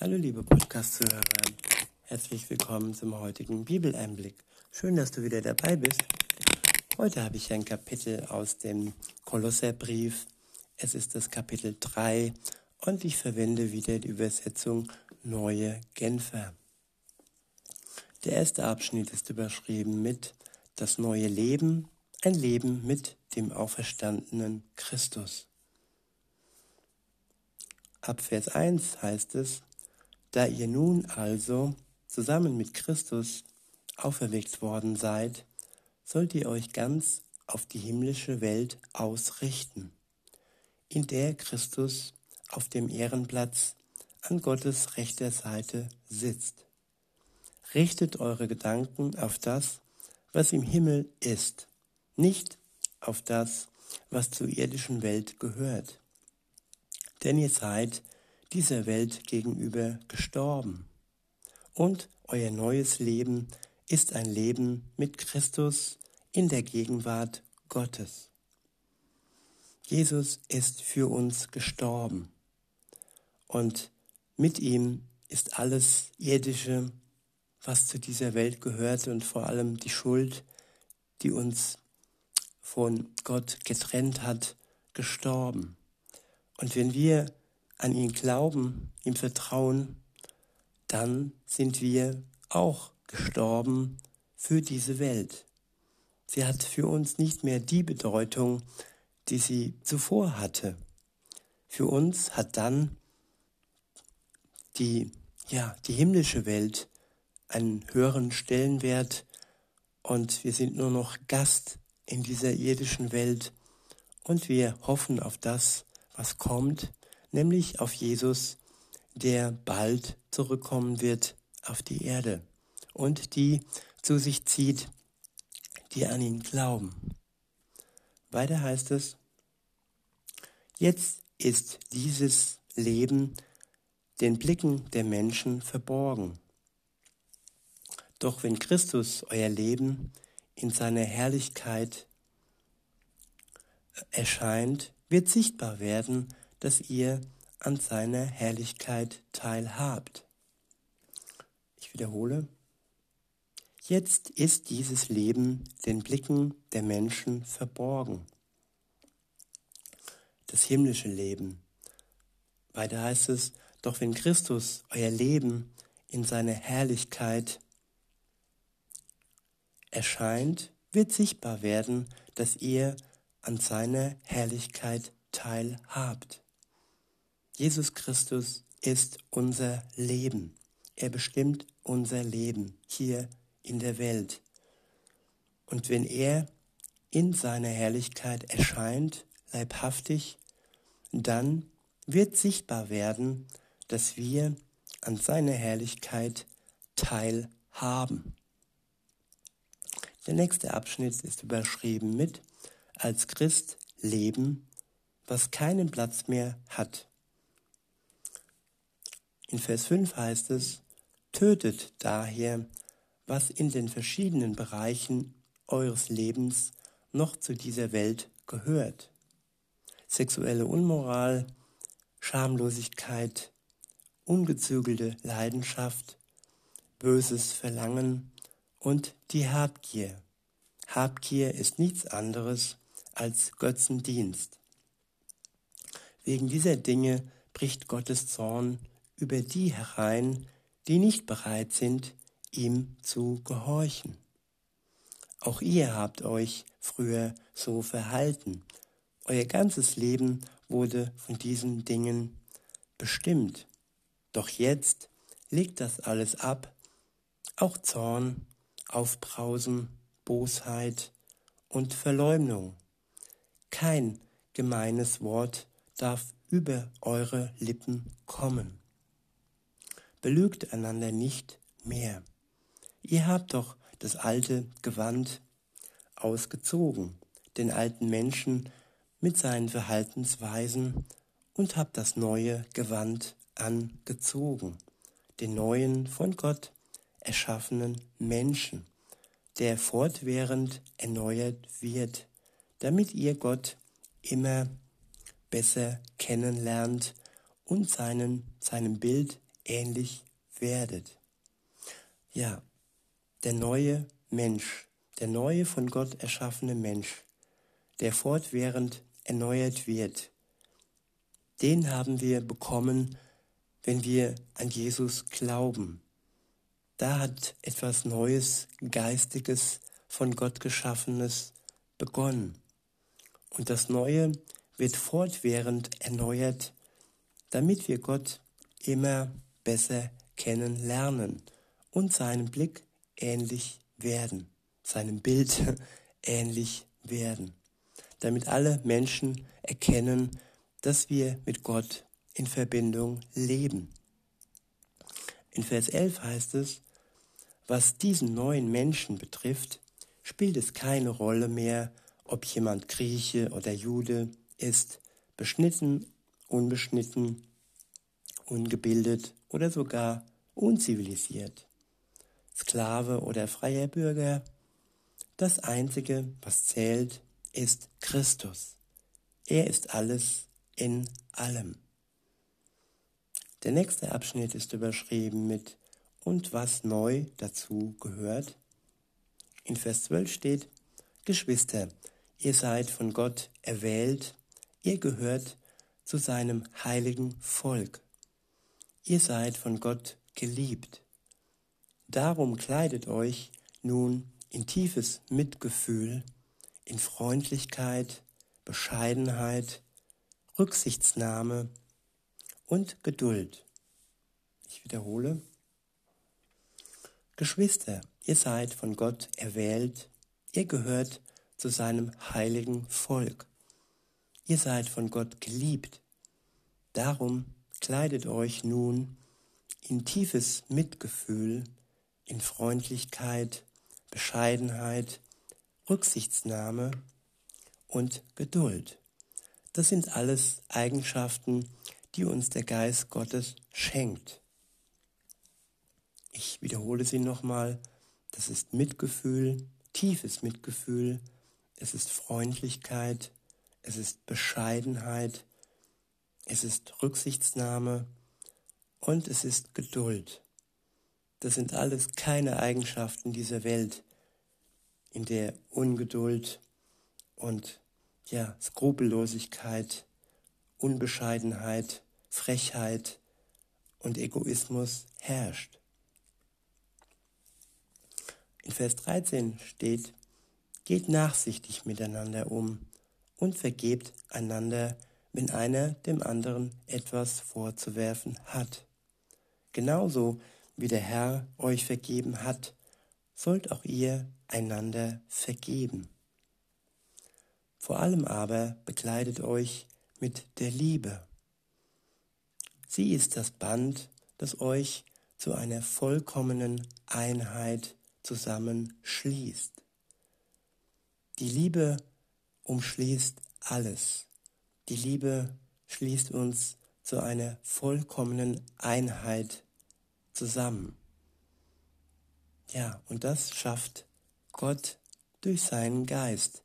Hallo liebe Podcast-Zuhörer, herzlich willkommen zum heutigen Bibeleinblick. Schön, dass du wieder dabei bist. Heute habe ich ein Kapitel aus dem Kolosserbrief. Es ist das Kapitel 3 und ich verwende wieder die Übersetzung Neue Genfer. Der erste Abschnitt ist überschrieben mit Das neue Leben, ein Leben mit dem auferstandenen Christus. Ab Vers 1 heißt es, da ihr nun also zusammen mit Christus auferweckt worden seid, sollt ihr euch ganz auf die himmlische Welt ausrichten, in der Christus auf dem Ehrenplatz an Gottes rechter Seite sitzt. Richtet eure Gedanken auf das, was im Himmel ist, nicht auf das, was zur irdischen Welt gehört. Denn ihr seid dieser Welt gegenüber gestorben. Und euer neues Leben ist ein Leben mit Christus in der Gegenwart Gottes. Jesus ist für uns gestorben und mit ihm ist alles Irdische, was zu dieser Welt gehörte und vor allem die Schuld, die uns von Gott getrennt hat, gestorben. Und wenn wir an ihn glauben, ihm vertrauen, dann sind wir auch gestorben für diese Welt. Sie hat für uns nicht mehr die Bedeutung, die sie zuvor hatte. Für uns hat dann die, ja, die himmlische Welt einen höheren Stellenwert und wir sind nur noch Gast in dieser irdischen Welt und wir hoffen auf das, was kommt nämlich auf Jesus, der bald zurückkommen wird auf die Erde und die zu sich zieht, die an ihn glauben. Weiter heißt es, jetzt ist dieses Leben den Blicken der Menschen verborgen. Doch wenn Christus euer Leben in seiner Herrlichkeit erscheint, wird sichtbar werden, dass ihr an seiner Herrlichkeit teilhabt. Ich wiederhole. Jetzt ist dieses Leben den Blicken der Menschen verborgen. Das himmlische Leben. Weiter heißt es, doch wenn Christus euer Leben in seiner Herrlichkeit erscheint, wird sichtbar werden, dass ihr an seiner Herrlichkeit teilhabt. Jesus Christus ist unser Leben. Er bestimmt unser Leben hier in der Welt. Und wenn er in seiner Herrlichkeit erscheint, leibhaftig, dann wird sichtbar werden, dass wir an seiner Herrlichkeit teilhaben. Der nächste Abschnitt ist überschrieben mit als Christ leben, was keinen Platz mehr hat. In Vers 5 heißt es, tötet daher, was in den verschiedenen Bereichen eures Lebens noch zu dieser Welt gehört. Sexuelle Unmoral, Schamlosigkeit, ungezügelte Leidenschaft, böses Verlangen und die Habgier. Habgier ist nichts anderes als Götzendienst. Wegen dieser Dinge bricht Gottes Zorn über die herein, die nicht bereit sind, ihm zu gehorchen. Auch ihr habt euch früher so verhalten. Euer ganzes Leben wurde von diesen Dingen bestimmt. Doch jetzt legt das alles ab, auch Zorn, Aufbrausen, Bosheit und Verleumdung. Kein gemeines Wort darf über eure Lippen kommen belügt einander nicht mehr. Ihr habt doch das alte Gewand ausgezogen, den alten Menschen mit seinen Verhaltensweisen und habt das neue Gewand angezogen, den neuen von Gott erschaffenen Menschen, der fortwährend erneuert wird, damit ihr Gott immer besser kennenlernt und seinen, seinem Bild ähnlich werdet. Ja, der neue Mensch, der neue von Gott erschaffene Mensch, der fortwährend erneuert wird, den haben wir bekommen, wenn wir an Jesus glauben. Da hat etwas Neues, Geistiges, von Gott geschaffenes begonnen. Und das Neue wird fortwährend erneuert, damit wir Gott immer besser kennenlernen und seinem Blick ähnlich werden, seinem Bild ähnlich werden, damit alle Menschen erkennen, dass wir mit Gott in Verbindung leben. In Vers 11 heißt es, was diesen neuen Menschen betrifft, spielt es keine Rolle mehr, ob jemand Grieche oder Jude ist, beschnitten, unbeschnitten, ungebildet oder sogar unzivilisiert, Sklave oder freier Bürger. Das Einzige, was zählt, ist Christus. Er ist alles in allem. Der nächste Abschnitt ist überschrieben mit und was neu dazu gehört. In Vers 12 steht, Geschwister, ihr seid von Gott erwählt, ihr gehört zu seinem heiligen Volk. Ihr seid von Gott geliebt. Darum kleidet euch nun in tiefes Mitgefühl, in Freundlichkeit, Bescheidenheit, Rücksichtsnahme und Geduld. Ich wiederhole. Geschwister, ihr seid von Gott erwählt, ihr gehört zu seinem heiligen Volk. Ihr seid von Gott geliebt. Darum kleidet euch nun in tiefes Mitgefühl, in Freundlichkeit, Bescheidenheit, Rücksichtsnahme und Geduld. Das sind alles Eigenschaften, die uns der Geist Gottes schenkt. Ich wiederhole sie nochmal. Das ist Mitgefühl, tiefes Mitgefühl, es ist Freundlichkeit, es ist Bescheidenheit, es ist Rücksichtsnahme und es ist Geduld. Das sind alles keine Eigenschaften dieser Welt, in der Ungeduld und ja, Skrupellosigkeit, Unbescheidenheit, Frechheit und Egoismus herrscht. In Vers 13 steht, geht nachsichtig miteinander um und vergebt einander, wenn einer dem anderen etwas vorzuwerfen hat. Genauso wie der Herr euch vergeben hat, sollt auch ihr einander vergeben. Vor allem aber bekleidet euch mit der Liebe. Sie ist das Band, das euch zu einer vollkommenen Einheit zusammenschließt. Die Liebe umschließt alles. Die Liebe schließt uns zu einer vollkommenen Einheit zusammen. Ja, und das schafft Gott durch seinen Geist,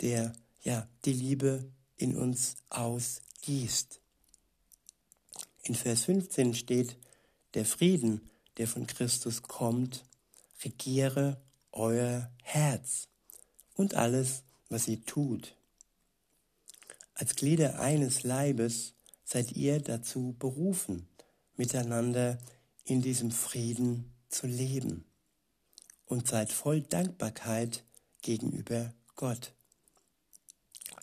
der ja die Liebe in uns ausgießt. In Vers 15 steht, der Frieden, der von Christus kommt, regiere euer Herz und alles, was ihr tut. Als Glieder eines Leibes seid ihr dazu berufen, miteinander in diesem Frieden zu leben und seid voll Dankbarkeit gegenüber Gott.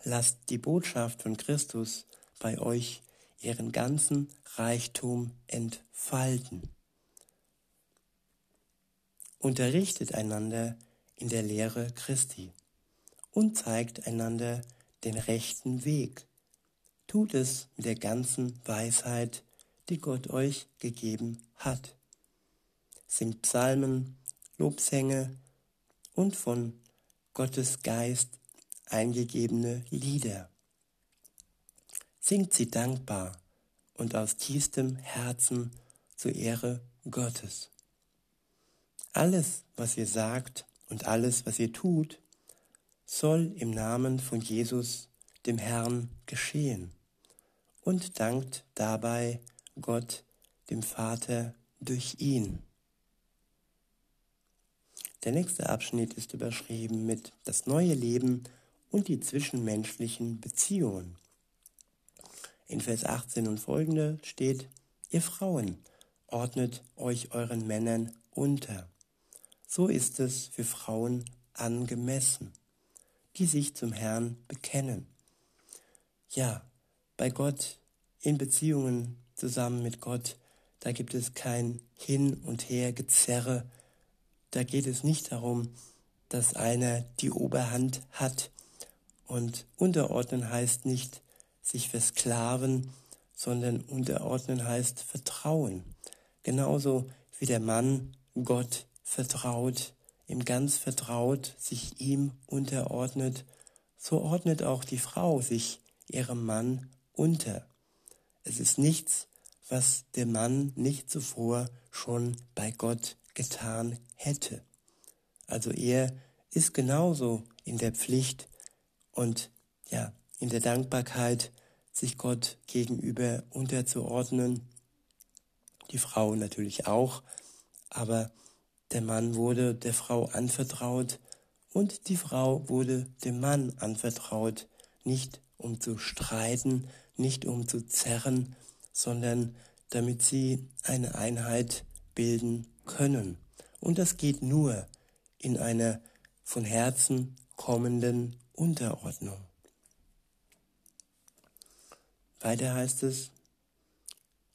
Lasst die Botschaft von Christus bei euch ihren ganzen Reichtum entfalten. Unterrichtet einander in der Lehre Christi und zeigt einander den rechten Weg. Tut es mit der ganzen Weisheit, die Gott euch gegeben hat. Singt Psalmen, Lobsänge und von Gottes Geist eingegebene Lieder. Singt sie dankbar und aus tiefstem Herzen zur Ehre Gottes. Alles, was ihr sagt und alles, was ihr tut, soll im Namen von Jesus, dem Herrn, geschehen und dankt dabei Gott, dem Vater durch ihn. Der nächste Abschnitt ist überschrieben mit das neue Leben und die zwischenmenschlichen Beziehungen. In Vers 18 und folgende steht, ihr Frauen, ordnet euch euren Männern unter. So ist es für Frauen angemessen, die sich zum Herrn bekennen. Ja, bei Gott, in Beziehungen zusammen mit Gott, da gibt es kein Hin und Her Gezerre. Da geht es nicht darum, dass einer die Oberhand hat. Und unterordnen heißt nicht sich versklaven, sondern unterordnen heißt vertrauen. Genauso wie der Mann Gott vertraut, ihm ganz vertraut, sich ihm unterordnet, so ordnet auch die Frau sich ihrem Mann unter. Es ist nichts, was der Mann nicht zuvor schon bei Gott getan hätte. Also er ist genauso in der Pflicht und ja, in der Dankbarkeit, sich Gott gegenüber unterzuordnen. Die Frau natürlich auch, aber der Mann wurde der Frau anvertraut und die Frau wurde dem Mann anvertraut, nicht um zu streiten, nicht um zu zerren, sondern damit sie eine Einheit bilden können. Und das geht nur in einer von Herzen kommenden Unterordnung. Weiter heißt es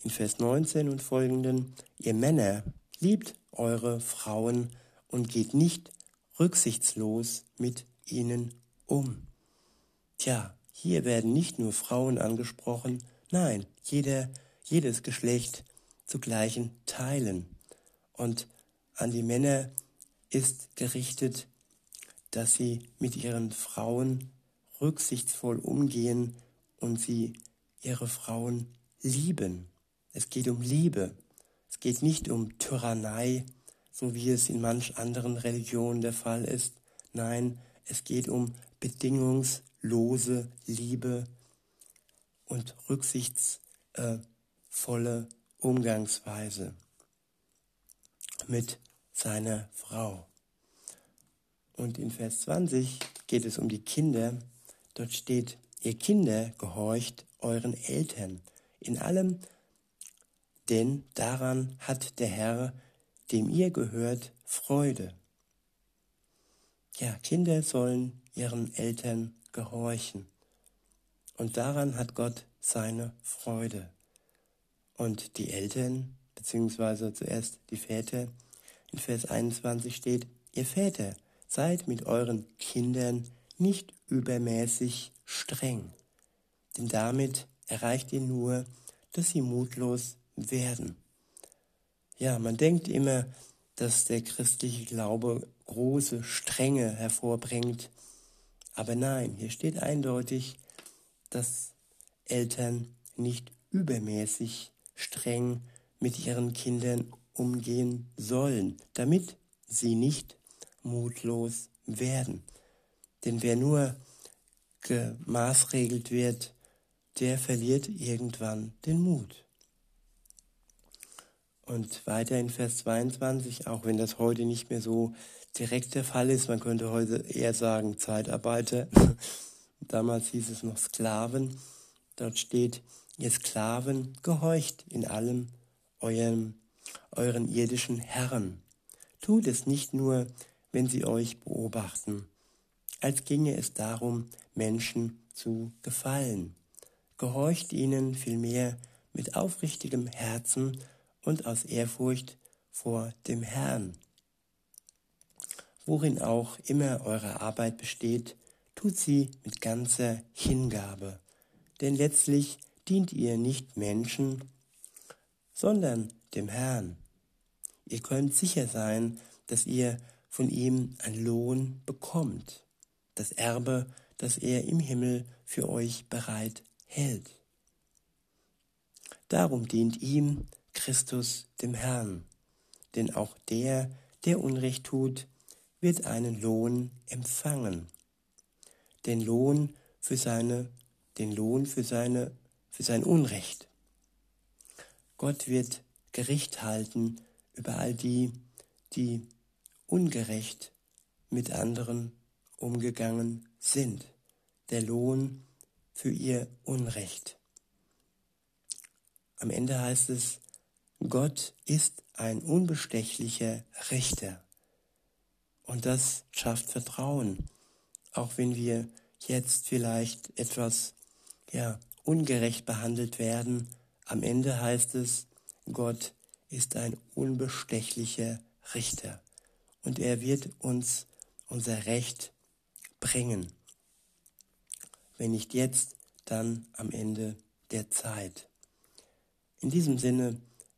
in Vers 19 und folgenden, ihr Männer liebt eure Frauen und geht nicht rücksichtslos mit ihnen um. Tja, hier werden nicht nur Frauen angesprochen, nein, jeder, jedes Geschlecht zu gleichen Teilen. Und an die Männer ist gerichtet, dass sie mit ihren Frauen rücksichtsvoll umgehen und sie ihre Frauen lieben. Es geht um Liebe. Es geht nicht um Tyrannei, so wie es in manch anderen Religionen der Fall ist. Nein, es geht um bedingungslose Liebe und rücksichtsvolle Umgangsweise mit seiner Frau. Und in Vers 20 geht es um die Kinder. Dort steht, ihr Kinder gehorcht euren Eltern in allem, denn daran hat der Herr, dem ihr gehört, Freude. Ja, Kinder sollen ihren Eltern gehorchen. Und daran hat Gott seine Freude. Und die Eltern, beziehungsweise zuerst die Väter, in Vers 21 steht, ihr Väter, seid mit euren Kindern nicht übermäßig streng, denn damit erreicht ihr nur, dass sie mutlos werden. Ja, man denkt immer, dass der christliche Glaube große Strenge hervorbringt. Aber nein, hier steht eindeutig, dass Eltern nicht übermäßig streng mit ihren Kindern umgehen sollen, damit sie nicht mutlos werden. Denn wer nur gemaßregelt wird, der verliert irgendwann den Mut. Und weiter in Vers 22, auch wenn das heute nicht mehr so direkt der Fall ist, man könnte heute eher sagen Zeitarbeiter, damals hieß es noch Sklaven, dort steht, ihr Sklaven, gehorcht in allem eurem, euren irdischen Herren. Tut es nicht nur, wenn sie euch beobachten, als ginge es darum, Menschen zu gefallen. Gehorcht ihnen vielmehr mit aufrichtigem Herzen und aus Ehrfurcht vor dem Herrn. Worin auch immer eure Arbeit besteht, tut sie mit ganzer Hingabe, denn letztlich dient ihr nicht Menschen, sondern dem Herrn. Ihr könnt sicher sein, dass ihr von ihm ein Lohn bekommt, das Erbe, das er im Himmel für euch bereit hält. Darum dient ihm, Christus dem Herrn. Denn auch der, der Unrecht tut, wird einen Lohn empfangen. Den Lohn für seine, den Lohn für seine, für sein Unrecht. Gott wird Gericht halten über all die, die ungerecht mit anderen umgegangen sind. Der Lohn für ihr Unrecht. Am Ende heißt es, Gott ist ein unbestechlicher Richter. Und das schafft Vertrauen, auch wenn wir jetzt vielleicht etwas ja, ungerecht behandelt werden. Am Ende heißt es, Gott ist ein unbestechlicher Richter und er wird uns unser Recht bringen. Wenn nicht jetzt, dann am Ende der Zeit. In diesem Sinne